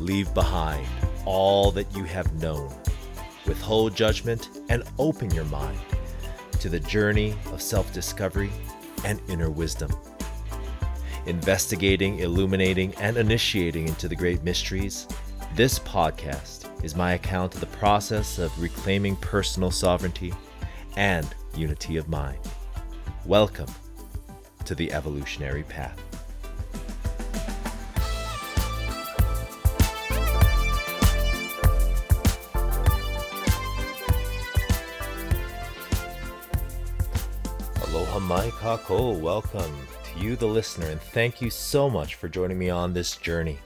Leave behind all that you have known. Withhold judgment and open your mind to the journey of self discovery and inner wisdom. Investigating, illuminating, and initiating into the great mysteries, this podcast is my account of the process of reclaiming personal sovereignty and unity of mind. Welcome to the evolutionary path. Mai kako. Welcome to you, the listener, and thank you so much for joining me on this journey.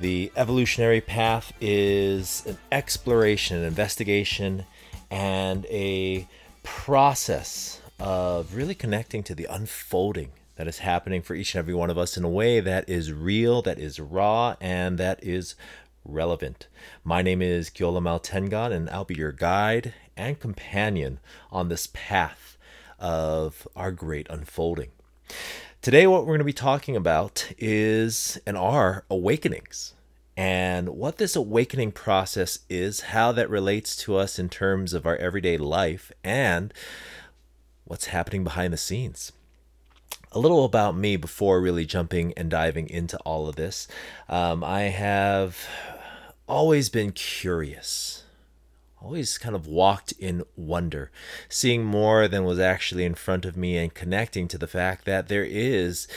The evolutionary path is an exploration, an investigation, and a process of really connecting to the unfolding that is happening for each and every one of us in a way that is real, that is raw, and that is relevant. My name is Kyola Maltengan, and I'll be your guide and companion on this path of our great unfolding. Today, what we're going to be talking about is and are awakenings and what this awakening process is, how that relates to us in terms of our everyday life, and what's happening behind the scenes. A little about me before really jumping and diving into all of this. Um, I have always been curious, always kind of walked in wonder, seeing more than was actually in front of me and connecting to the fact that there is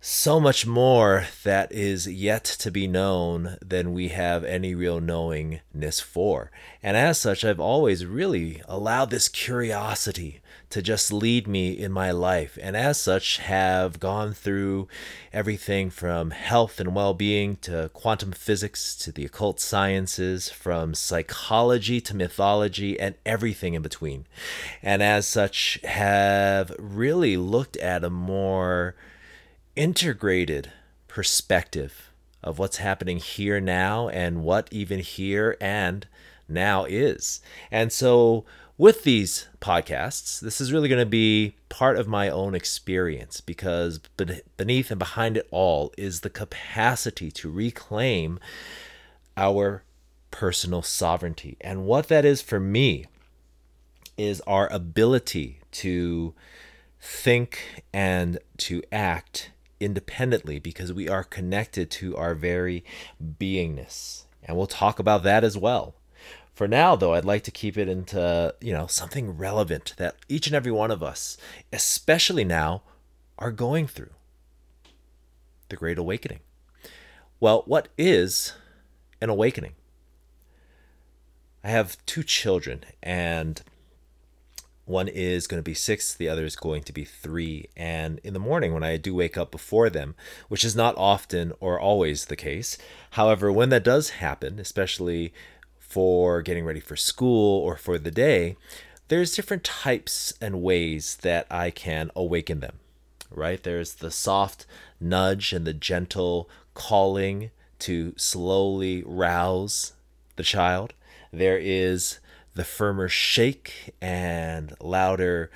so much more that is yet to be known than we have any real knowingness for. And as such, I've always really allowed this curiosity to just lead me in my life. And as such, have gone through everything from health and well being to quantum physics to the occult sciences, from psychology to mythology, and everything in between. And as such, have really looked at a more integrated perspective of what's happening here now and what even here and now is. And so, with these podcasts, this is really going to be part of my own experience because beneath and behind it all is the capacity to reclaim our personal sovereignty. And what that is for me is our ability to think and to act independently because we are connected to our very beingness. And we'll talk about that as well. For now, though, I'd like to keep it into, you know, something relevant that each and every one of us, especially now, are going through. The Great Awakening. Well, what is an awakening? I have two children, and one is going to be six, the other is going to be three. And in the morning, when I do wake up before them, which is not often or always the case, however, when that does happen, especially for getting ready for school or for the day, there's different types and ways that I can awaken them, right? There's the soft nudge and the gentle calling to slowly rouse the child. There is the firmer shake and louder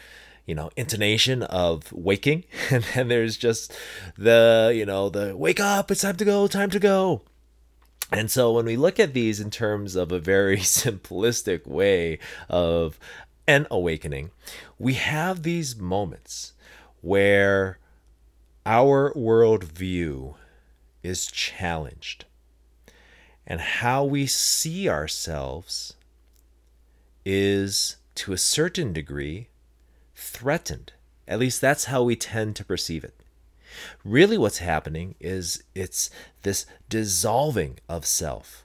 you know intonation of waking and then there's just the you know the wake up it's time to go time to go and so when we look at these in terms of a very simplistic way of an awakening we have these moments where our worldview is challenged and how we see ourselves is to a certain degree threatened. At least that's how we tend to perceive it. Really, what's happening is it's this dissolving of self,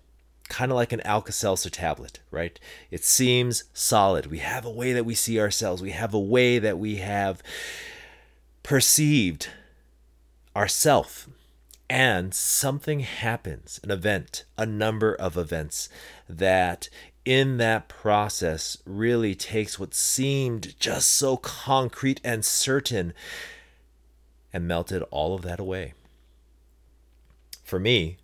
kind of like an Alka Seltzer tablet, right? It seems solid. We have a way that we see ourselves, we have a way that we have perceived ourself. And something happens, an event, a number of events that in that process really takes what seemed just so concrete and certain and melted all of that away. For me,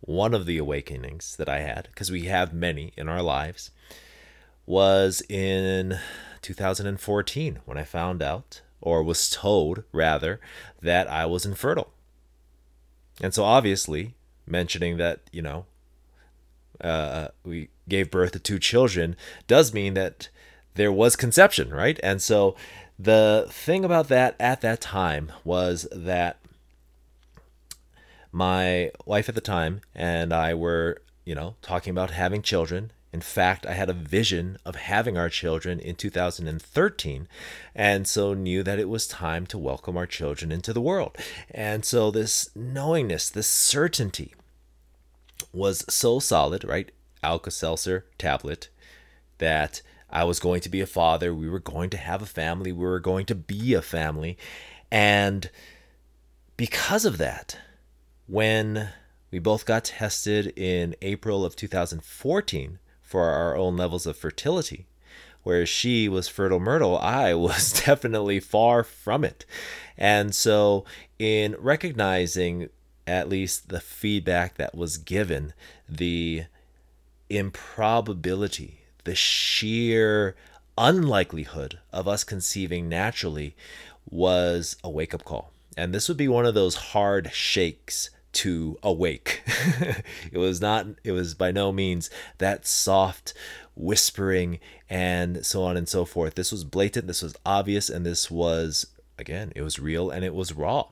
one of the awakenings that I had, because we have many in our lives, was in 2014 when I found out, or was told rather, that I was infertile. And so obviously, mentioning that, you know, uh, we gave birth to two children does mean that there was conception, right? And so the thing about that at that time was that my wife at the time and I were, you know, talking about having children. In fact, I had a vision of having our children in 2013, and so knew that it was time to welcome our children into the world. And so, this knowingness, this certainty was so solid, right? Alka Seltzer tablet, that I was going to be a father. We were going to have a family. We were going to be a family. And because of that, when we both got tested in April of 2014 for our own levels of fertility. Whereas she was fertile myrtle, I was definitely far from it. And so, in recognizing at least the feedback that was given, the improbability, the sheer unlikelihood of us conceiving naturally was a wake up call. And this would be one of those hard shakes to awake. it was not, it was by no means that soft whispering and so on and so forth. This was blatant, this was obvious, and this was again, it was real and it was raw.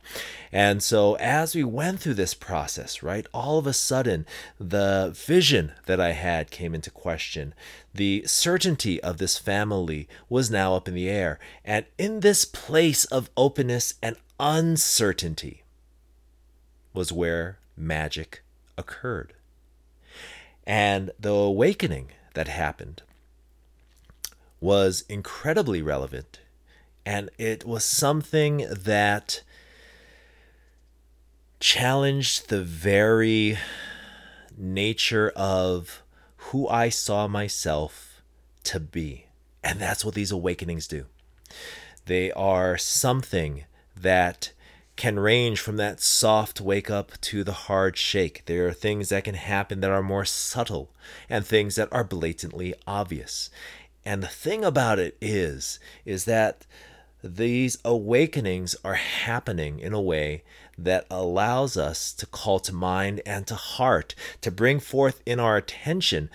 And so, as we went through this process, right, all of a sudden, the vision that I had came into question. The certainty of this family was now up in the air. And in this place of openness and uncertainty, was where magic occurred. And the awakening that happened was incredibly relevant. And it was something that challenged the very nature of who I saw myself to be. And that's what these awakenings do. They are something that can range from that soft wake up to the hard shake. There are things that can happen that are more subtle and things that are blatantly obvious. And the thing about it is is that these awakenings are happening in a way that allows us to call to mind and to heart, to bring forth in our attention,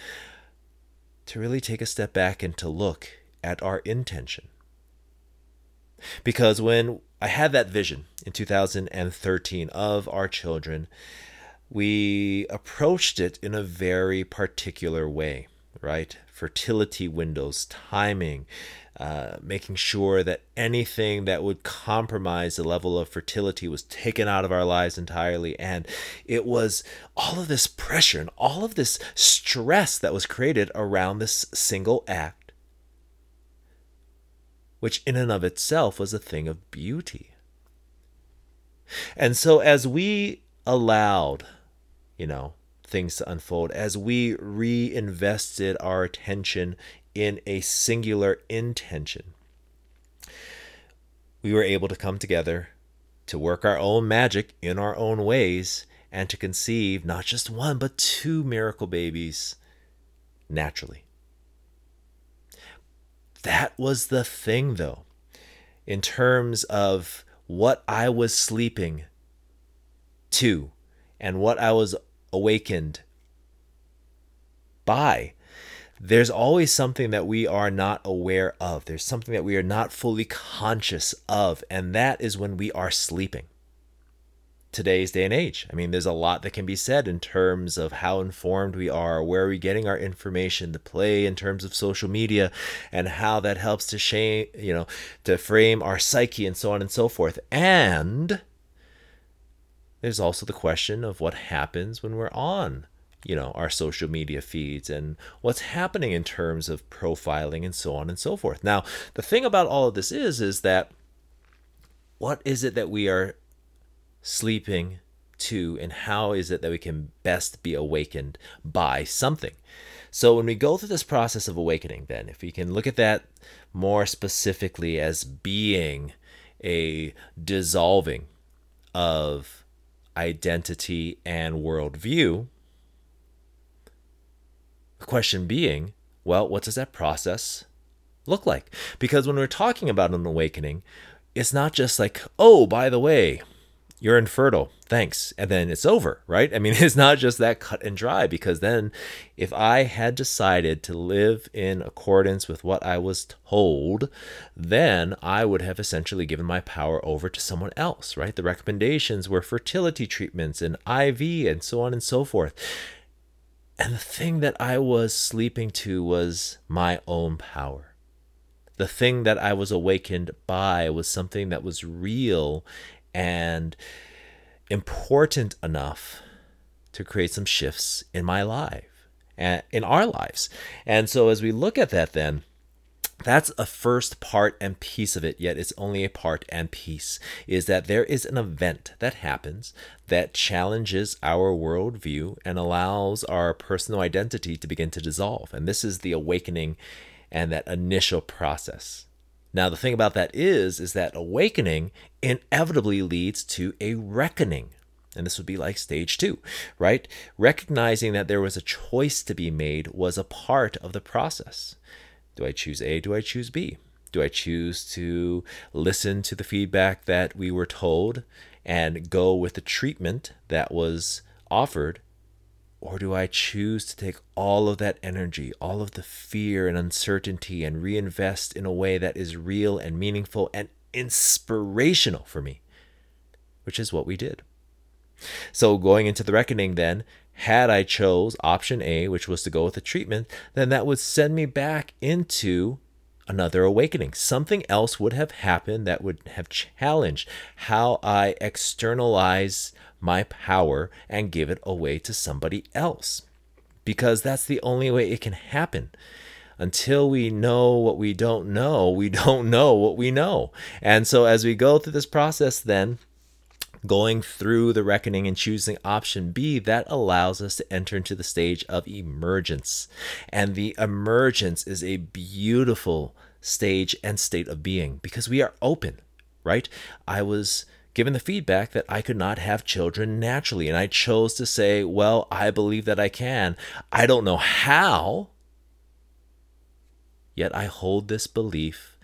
to really take a step back and to look at our intention. Because when I had that vision in 2013 of our children, we approached it in a very particular way, right? Fertility windows, timing, uh, making sure that anything that would compromise the level of fertility was taken out of our lives entirely. And it was all of this pressure and all of this stress that was created around this single act which in and of itself was a thing of beauty. And so, as we allowed, you know, things to unfold, as we reinvested our attention in a singular intention, we were able to come together to work our own magic in our own ways and to conceive not just one, but two miracle babies naturally. That was the thing, though, in terms of what I was sleeping to and what I was awakened by. There's always something that we are not aware of. There's something that we are not fully conscious of, and that is when we are sleeping today's day and age. I mean, there's a lot that can be said in terms of how informed we are, where are we getting our information, to play in terms of social media, and how that helps to shame, you know, to frame our psyche and so on and so forth. And there's also the question of what happens when we're on you know our social media feeds and what's happening in terms of profiling and so on and so forth now the thing about all of this is is that what is it that we are sleeping to, and how is it that we can best be awakened by something? So, when we go through this process of awakening, then, if we can look at that more specifically as being a dissolving of identity and worldview, the question being, well, what does that process look like? Because when we're talking about an awakening, it's not just like, oh, by the way, you're infertile. Thanks. And then it's over, right? I mean, it's not just that cut and dry because then if I had decided to live in accordance with what I was told, then I would have essentially given my power over to someone else, right? The recommendations were fertility treatments and IV and so on and so forth. And the thing that I was sleeping to was my own power. The thing that I was awakened by was something that was real and important enough to create some shifts in my life and in our lives. And so as we look at that then, that's a first part and piece of it, yet it's only a part and piece. Is that there is an event that happens that challenges our worldview and allows our personal identity to begin to dissolve. And this is the awakening and that initial process. Now, the thing about that is, is that awakening inevitably leads to a reckoning. And this would be like stage two, right? Recognizing that there was a choice to be made was a part of the process. Do I choose A? Do I choose B? Do I choose to listen to the feedback that we were told and go with the treatment that was offered? Or do I choose to take all of that energy, all of the fear and uncertainty, and reinvest in a way that is real and meaningful and inspirational for me? Which is what we did. So, going into the reckoning, then, had I chose option A, which was to go with the treatment, then that would send me back into another awakening. Something else would have happened that would have challenged how I externalize my power and give it away to somebody else. Because that's the only way it can happen. Until we know what we don't know, we don't know what we know. And so as we go through this process, then going through the reckoning and choosing option B, that allows us to enter into the stage of emergence. And the emergence is a beautiful stage and state of being because we are open, right? I was given the feedback that I could not have children naturally, and I chose to say, Well, I believe that I can. I don't know how, yet I hold this belief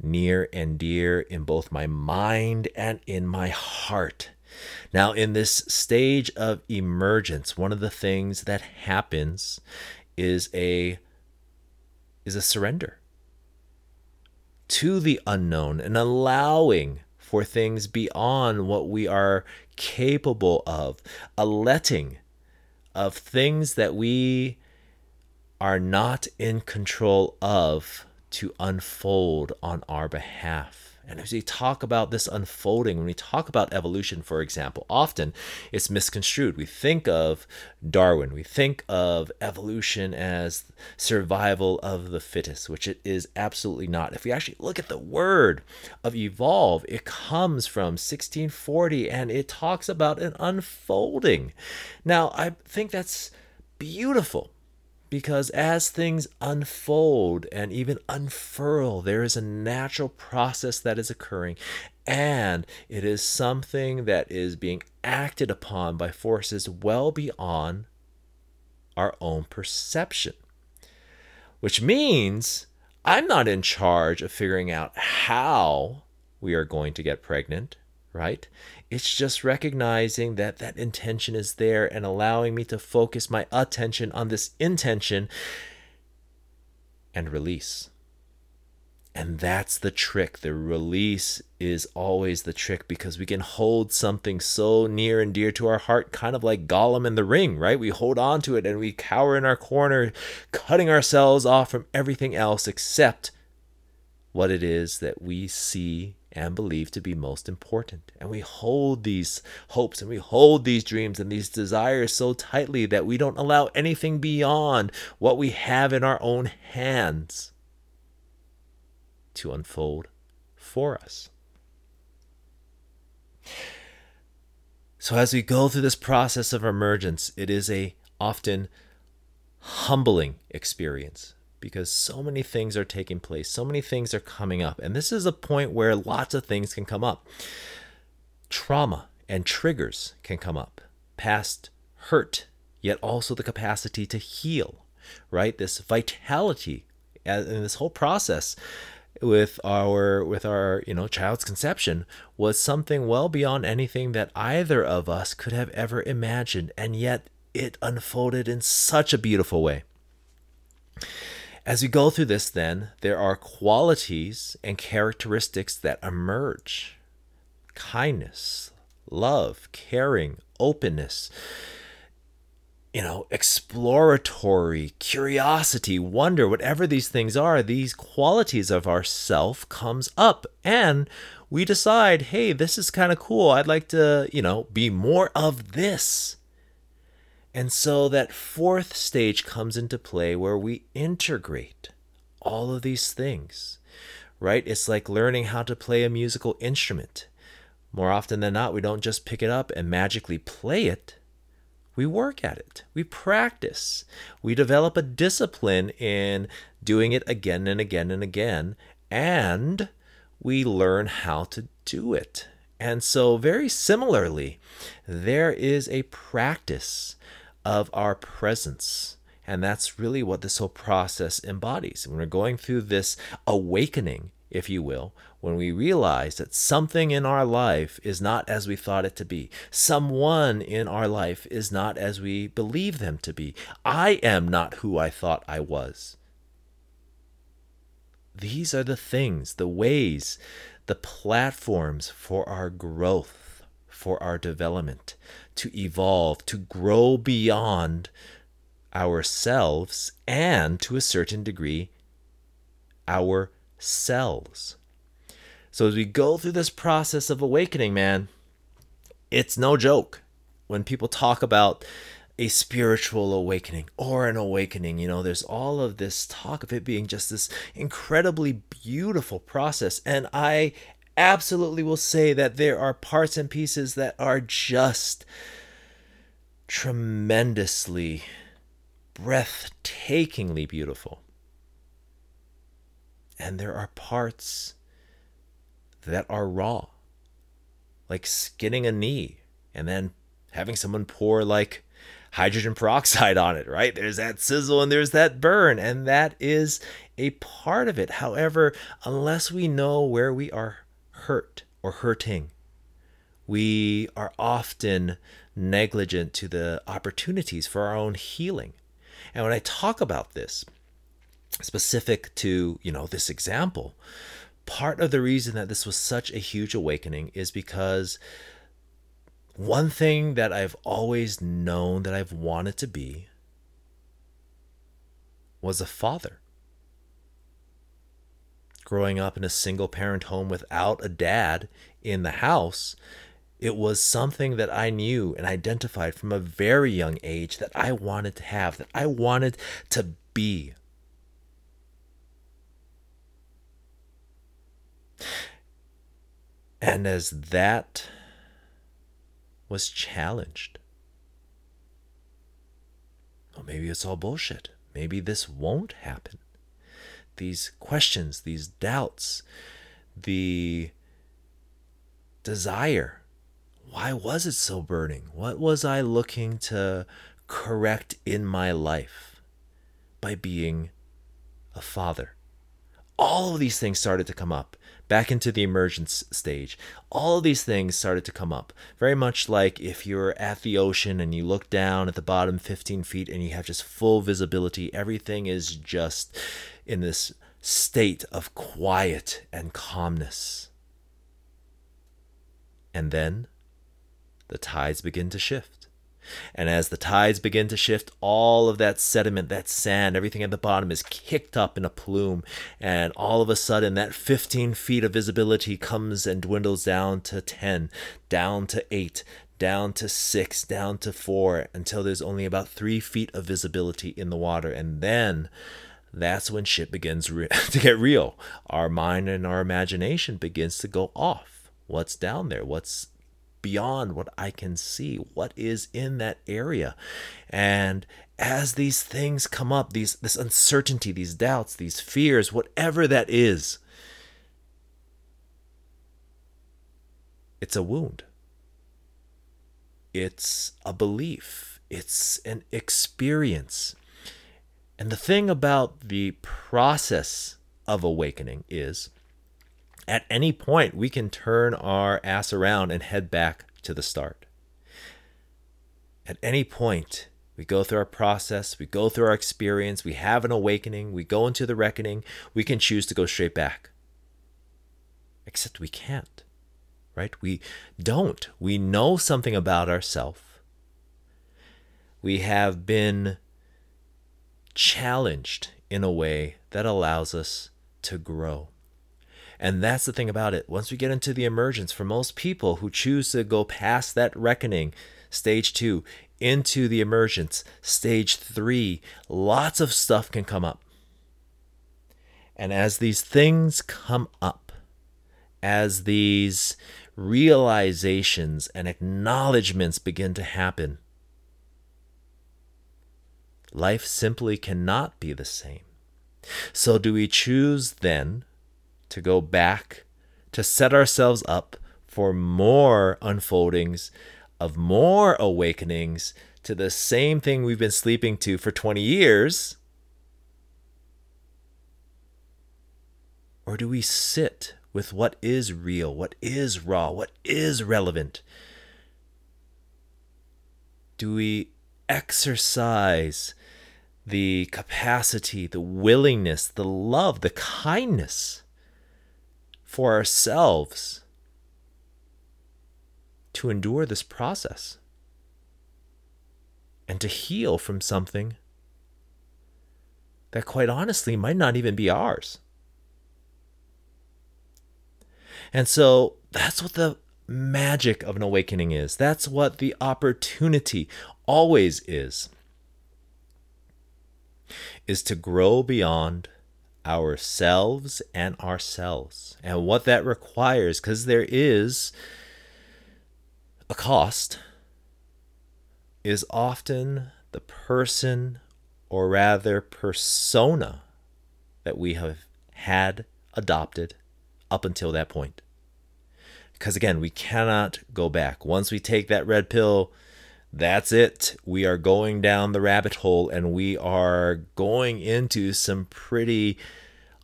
near and dear in both my mind and in my heart. Now, in this stage of emergence, one of the things that happens is a is a surrender to the unknown and allowing for things beyond what we are capable of, a letting of things that we are not in control of to unfold on our behalf. And as we talk about this unfolding, when we talk about evolution, for example, often it's misconstrued. We think of Darwin, we think of evolution as survival of the fittest, which it is absolutely not. If we actually look at the word of evolve, it comes from 1640 and it talks about an unfolding. Now, I think that's beautiful because as things unfold and even unfurl, there is a natural process that is occurring, and it is something that is being acted upon by forces well beyond our own perception. Which means I'm not in charge of figuring out how we are going to get pregnant, right? It's just recognizing that that intention is there and allowing me to focus my attention on this intention and release. And that's the trick. The release is always the trick because we can hold something so near and dear to our heart, kind of like Gollum in the ring, right? We hold on to it and we cower in our corner, cutting ourselves off from everything else except what it is that we see and believe to be most important. And we hold these hopes and we hold these dreams and these desires so tightly that we don't allow anything beyond what we have in our own hands to unfold for us. So as we go through this process of emergence, it is a often humbling experience because so many things are taking place, so many things are coming up. And this is a point where lots of things can come up. Trauma and triggers can come up, past hurt, yet also the capacity to heal, right? This vitality in this whole process with our with our you know child's conception was something well beyond anything that either of us could have ever imagined and yet it unfolded in such a beautiful way as we go through this then there are qualities and characteristics that emerge kindness love caring openness you know, exploratory, curiosity, wonder, whatever these things are, these qualities of ourself comes up and we decide, hey, this is kind of cool. I'd like to, you know, be more of this. And so that fourth stage comes into play where we integrate all of these things, right? It's like learning how to play a musical instrument. More often than not, we don't just pick it up and magically play it we work at it, we practice, we develop a discipline in doing it again and again and again, and we learn how to do it. And so, very similarly, there is a practice of our presence. And that's really what this whole process embodies. When we're going through this awakening, if you will, when we realize that something in our life is not as we thought it to be, someone in our life is not as we believe them to be. I am not who I thought I was. These are the things, the ways, the platforms for our growth, for our development, to evolve, to grow beyond ourselves, and to a certain degree, ourselves. So as we go through this process of awakening, man, it's no joke when people talk about a spiritual awakening or an awakening. You know, there's all of this talk of it being just this incredibly beautiful process. And I absolutely will say that there are parts and pieces that are just tremendously, breathtakingly beautiful. And there are parts that are raw, like skinning a knee and then having someone pour like hydrogen peroxide on it, right? There's that sizzle and there's that burn, and that is a part of it. However, unless we know where we are hurt or hurting, we are often negligent to the opportunities for our own healing. And when I talk about this, specific to, you know, this example, part of the reason that this was such a huge awakening is because one thing that I've always known that I've wanted to be was a father. Growing up in a single parent home without a dad in the house, it was something that I knew and identified from a very young age that I wanted to have, that I wanted to be. And as that was challenged, well, maybe it's all bullshit. Maybe this won't happen. These questions, these doubts, the desire. Why was it so burning? What was I looking to correct in my life by being a father? All of these things started to come up back into the emergence stage. All of these things started to come up. Very much like if you're at the ocean and you look down at the bottom 15 feet and you have just full visibility, everything is just in this state of quiet and calmness. And then the tides begin to shift. And as the tides begin to shift, all of that sediment, that sand, everything at the bottom is kicked up in a plume. And all of a sudden, that 15 feet of visibility comes and dwindles down to 10, down to 8, down to 6, down to 4, until there's only about 3 feet of visibility in the water. And then that's when shit begins re- to get real. Our mind and our imagination begins to go off. What's down there? What's beyond what I can see, what is in that area. And as these things come up, these this uncertainty, these doubts, these fears, whatever that is, it's a wound. It's a belief. It's an experience. And the thing about the process of awakening is at any point we can turn our ass around and head back to the start. At any point, we go through our process, we go through our experience, we have an awakening, we go into the reckoning, we can choose to go straight back. Except we can't, right? We don't. We know something about ourselves. We have been challenged in a way that allows us to grow. And that's the thing about it. Once we get into the emergence, for most people who choose to go past that reckoning, stage two, into the emergence, stage three, lots of stuff can come up. And as these things come up, as these realizations and acknowledgments begin to happen, life simply cannot be the same. So, do we choose then to go back to set ourselves up for more unfoldings of more awakenings to the same thing we've been sleeping to for 20 years? Or do we sit with what is real, what is raw, what is relevant? Do we exercise the capacity, the willingness, the love, the kindness for ourselves to endure this process and to heal from something that, quite honestly, might not even be ours. And so that's what the magic of an awakening is. That's what the opportunity always is. Is to grow beyond ourselves and ourselves. And what that requires, because there is a cost, is often the person, or rather persona, that we have had adopted up until that point. Because again, we cannot go back. Once we take that red pill, that's it. We are going down the rabbit hole and we are going into some pretty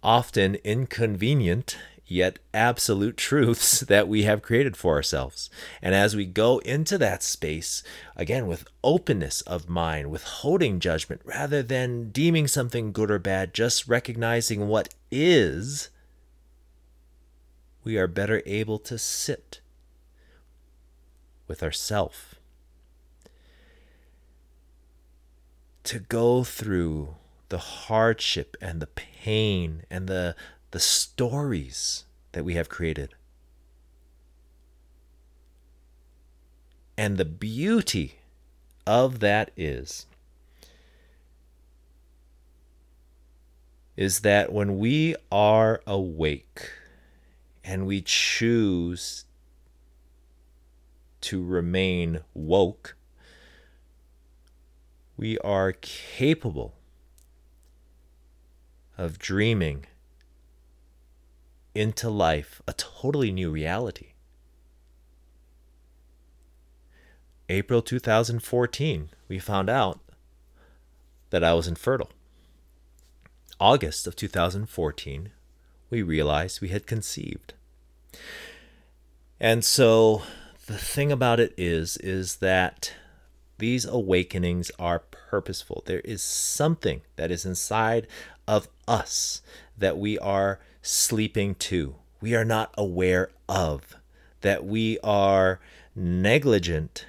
often inconvenient yet absolute truths that we have created for ourselves. And as we go into that space, again, with openness of mind, withholding judgment, rather than deeming something good or bad, just recognizing what is, we are better able to sit with ourself. To go through the hardship and the pain and the, the stories that we have created. And the beauty of that is is that when we are awake and we choose to remain woke, we are capable of dreaming into life a totally new reality. April 2014, we found out that I was infertile. August of 2014, we realized we had conceived. And so the thing about it is is that these awakenings are purposeful. There is something that is inside of us that we are sleeping to, we are not aware of, that we are negligent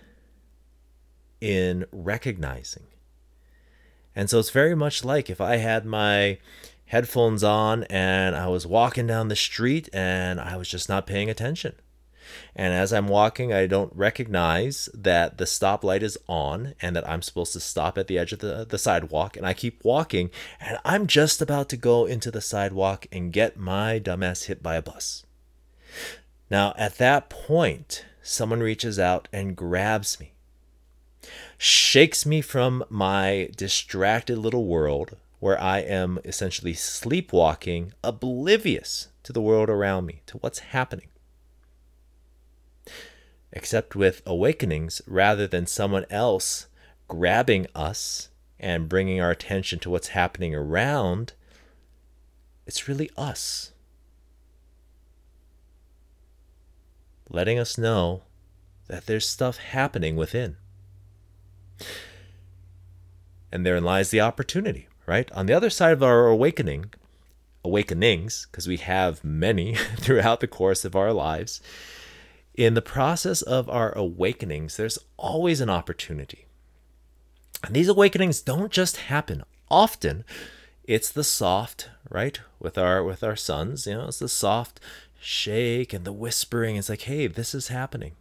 in recognizing. And so it's very much like if I had my headphones on and I was walking down the street and I was just not paying attention. And as I'm walking, I don't recognize that the stoplight is on and that I'm supposed to stop at the edge of the, the sidewalk. And I keep walking, and I'm just about to go into the sidewalk and get my dumbass hit by a bus. Now, at that point, someone reaches out and grabs me, shakes me from my distracted little world where I am essentially sleepwalking, oblivious to the world around me, to what's happening except with awakenings rather than someone else grabbing us and bringing our attention to what's happening around it's really us. Letting us know that there's stuff happening within. And therein lies the opportunity, right? On the other side of our awakening, awakenings, because we have many throughout the course of our lives, in the process of our awakenings, there's always an opportunity. And these awakenings don't just happen. Often it's the soft, right? With our with our sons, you know, it's the soft shake and the whispering. It's like, hey, this is happening.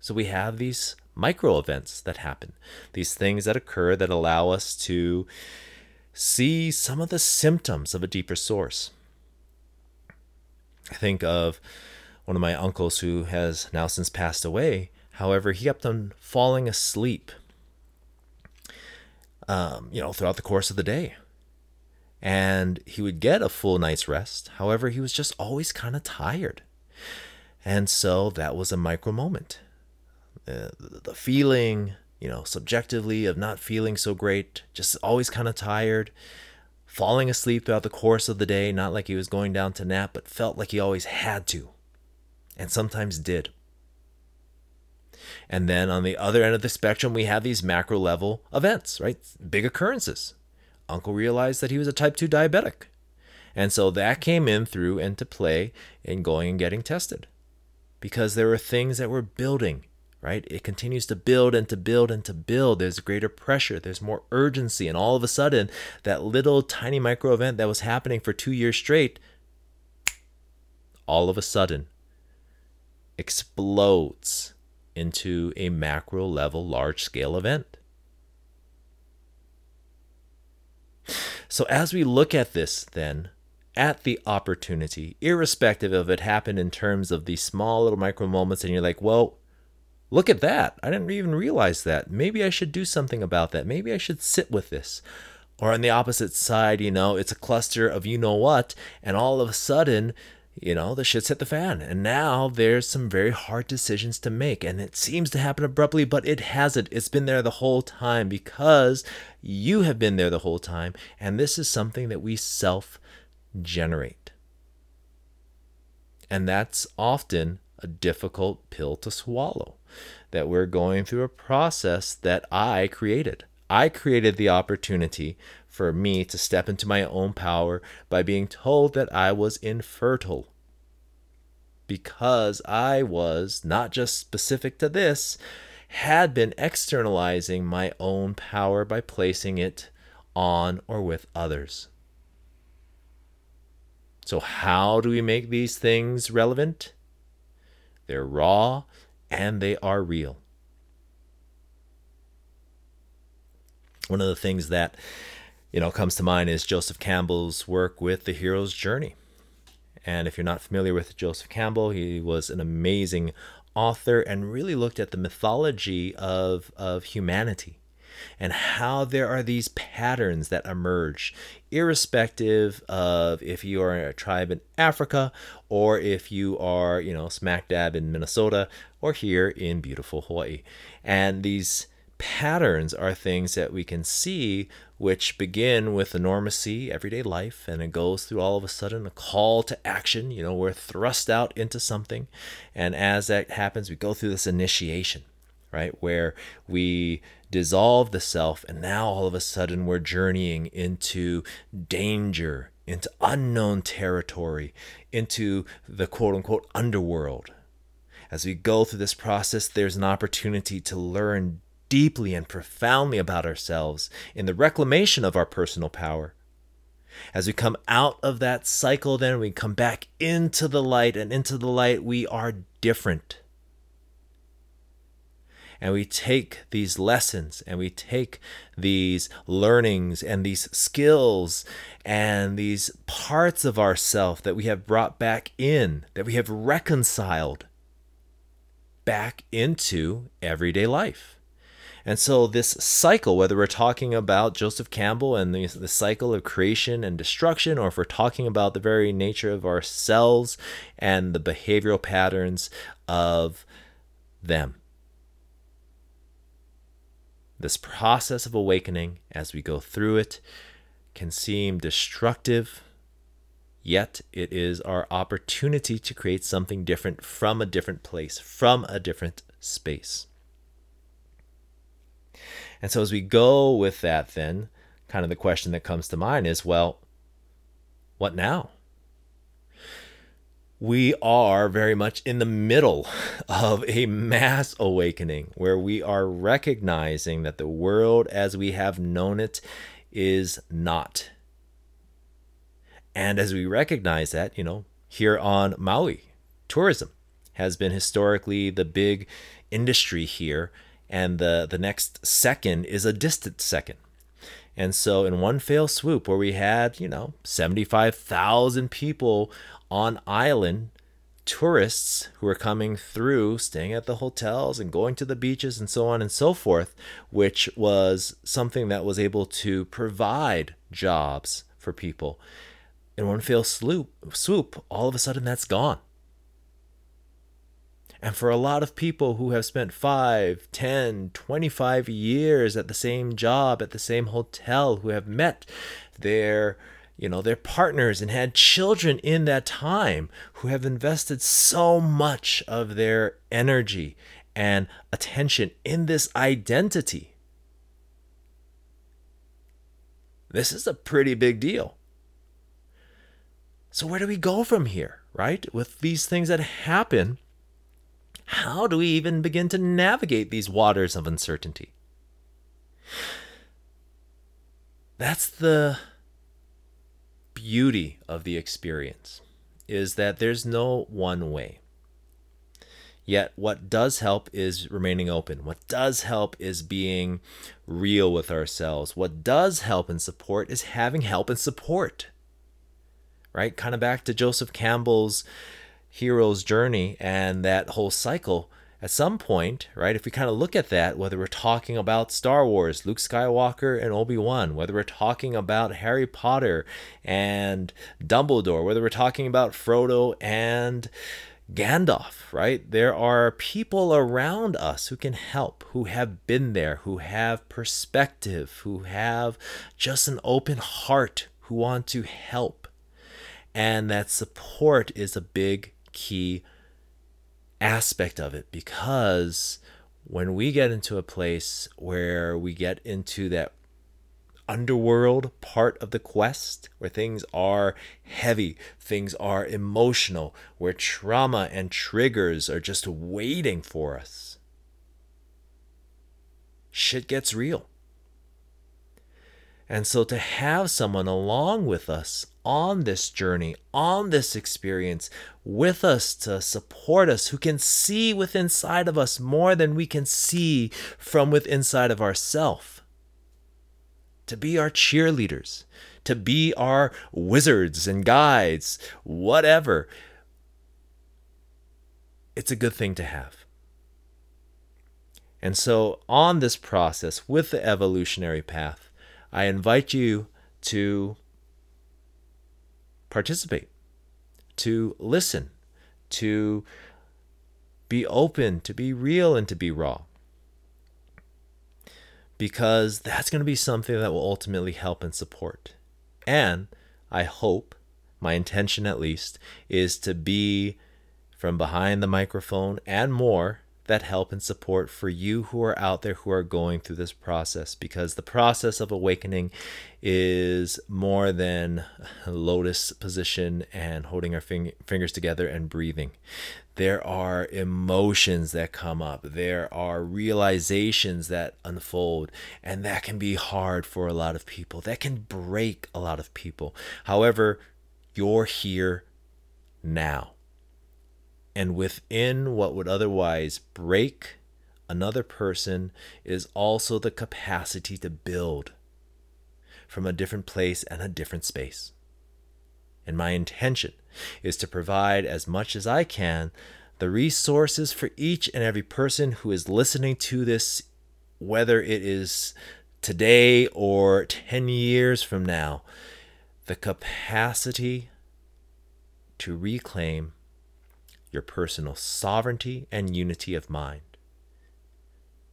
So we have these micro events that happen, these things that occur that allow us to see some of the symptoms of a deeper source. I think of one of my uncles who has now since passed away. However, he kept on falling asleep, um, you know, throughout the course of the day. And he would get a full night's rest. However, he was just always kind of tired. And so that was a micro moment. Uh, the feeling, you know, subjectively of not feeling so great, just always kind of tired, falling asleep throughout the course of the day, not like he was going down to nap, but felt like he always had to, and sometimes did. And then on the other end of the spectrum, we have these macro level events, right? Big occurrences. Uncle realized that he was a type 2 diabetic. And so that came in through into play in going and getting tested because there were things that were building right? It continues to build and to build and to build. There's greater pressure, there's more urgency. And all of a sudden, that little tiny micro event that was happening for two years straight, all of a sudden explodes into a macro level, large scale event. So, as we look at this, then, at the opportunity, irrespective of it happened in terms of these small little micro moments, and you're like, well, Look at that. I didn't even realize that. Maybe I should do something about that. Maybe I should sit with this. Or on the opposite side, you know, it's a cluster of you know what, and all of a sudden, you know, the shit's hit the fan. And now there's some very hard decisions to make. And it seems to happen abruptly, but it hasn't. It's been there the whole time because you have been there the whole time. And this is something that we self generate. And that's often a difficult pill to swallow that we're going through a process that I created. I created the opportunity for me to step into my own power by being told that I was infertile. Because I was, not just specific to this, had been externalizing my own power by placing it on or with others. So, how do we make these things relevant? They're raw, and they are real. One of the things that you know comes to mind is Joseph Campbell's work with the hero's journey. And if you're not familiar with Joseph Campbell, he was an amazing author and really looked at the mythology of, of humanity and how there are these patterns that emerge, irrespective of if you are a tribe in Africa or if you are, you know, smack dab in Minnesota or here in beautiful Hawaii. And these patterns are things that we can see which begin with the normacy everyday life and it goes through all of a sudden a call to action. You know we're thrust out into something and as that happens we go through this initiation right where we dissolve the self and now all of a sudden we're journeying into danger into unknown territory into the quote unquote underworld. As we go through this process, there's an opportunity to learn deeply and profoundly about ourselves in the reclamation of our personal power. As we come out of that cycle, then we come back into the light, and into the light, we are different. And we take these lessons and we take these learnings and these skills and these parts of ourself that we have brought back in, that we have reconciled back into everyday life. And so, this cycle, whether we're talking about Joseph Campbell and the, the cycle of creation and destruction, or if we're talking about the very nature of ourselves and the behavioral patterns of them, this process of awakening as we go through it can seem destructive, yet it is our opportunity to create something different from a different place, from a different space. And so, as we go with that, then kind of the question that comes to mind is well, what now? We are very much in the middle of a mass awakening where we are recognizing that the world as we have known it is not. And as we recognize that, you know, here on Maui, tourism has been historically the big industry here and the the next second is a distant second. And so in one fell swoop where we had, you know, 75,000 people on island tourists who were coming through, staying at the hotels and going to the beaches and so on and so forth, which was something that was able to provide jobs for people. In one fell swoop, swoop, all of a sudden that's gone. And for a lot of people who have spent 5, 10, 25 years at the same job, at the same hotel, who have met their you know their partners and had children in that time who have invested so much of their energy and attention in this identity this is a pretty big deal. So where do we go from here right? With these things that happen how do we even begin to navigate these waters of uncertainty? That's the beauty of the experience is that there's no one way. Yet, what does help is remaining open. What does help is being real with ourselves. What does help and support is having help and support. Right? Kind of back to Joseph Campbell's hero's journey and that whole cycle at some point, right, if we kind of look at that, whether we're talking about Star Wars, Luke Skywalker and Obi-Wan, whether we're talking about Harry Potter and Dumbledore, whether we're talking about Frodo and Gandalf, right? There are people around us who can help, who have been there, who have perspective, who have just an open heart, who want to help. And that support is a big key aspect of it because when we get into a place where we get into that underworld part of the quest where things are heavy, things are emotional, where trauma and triggers are just waiting for us, shit gets real. And so to have someone along with us on this journey, on this experience, with us to support us, who can see within inside of us more than we can see from within inside of ourself. To be our cheerleaders, to be our wizards and guides, whatever. It's a good thing to have. And so, on this process with the evolutionary path, I invite you to participate, to listen, to be open, to be real, and to be raw. Because that's going to be something that will ultimately help and support. And I hope, my intention at least, is to be from behind the microphone and more that help and support for you who are out there who are going through this process because the process of awakening is more than lotus position and holding our fing- fingers together and breathing. There are emotions that come up, there are realizations that unfold, and that can be hard for a lot of people. That can break a lot of people. However, you're here now and within what would otherwise break another person is also the capacity to build from a different place and a different space. And my intention is to provide as much as I can the resources for each and every person who is listening to this, whether it is today or 10 years from now, the capacity to reclaim your personal sovereignty and unity of mind.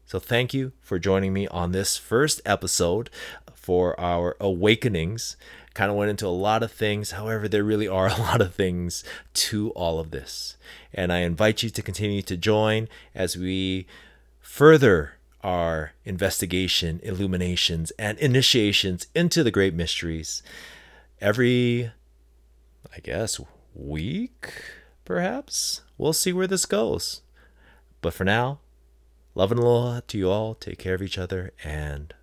So, thank you for joining me on this first episode for our Awakenings kind of went into a lot of things. However, there really are a lot of things to all of this. And I invite you to continue to join as we further our investigation, illuminations, and initiations into the great mysteries every, I guess, week, perhaps. We'll see where this goes. But for now, love and aloha to you all. Take care of each other and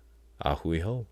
ahui ho.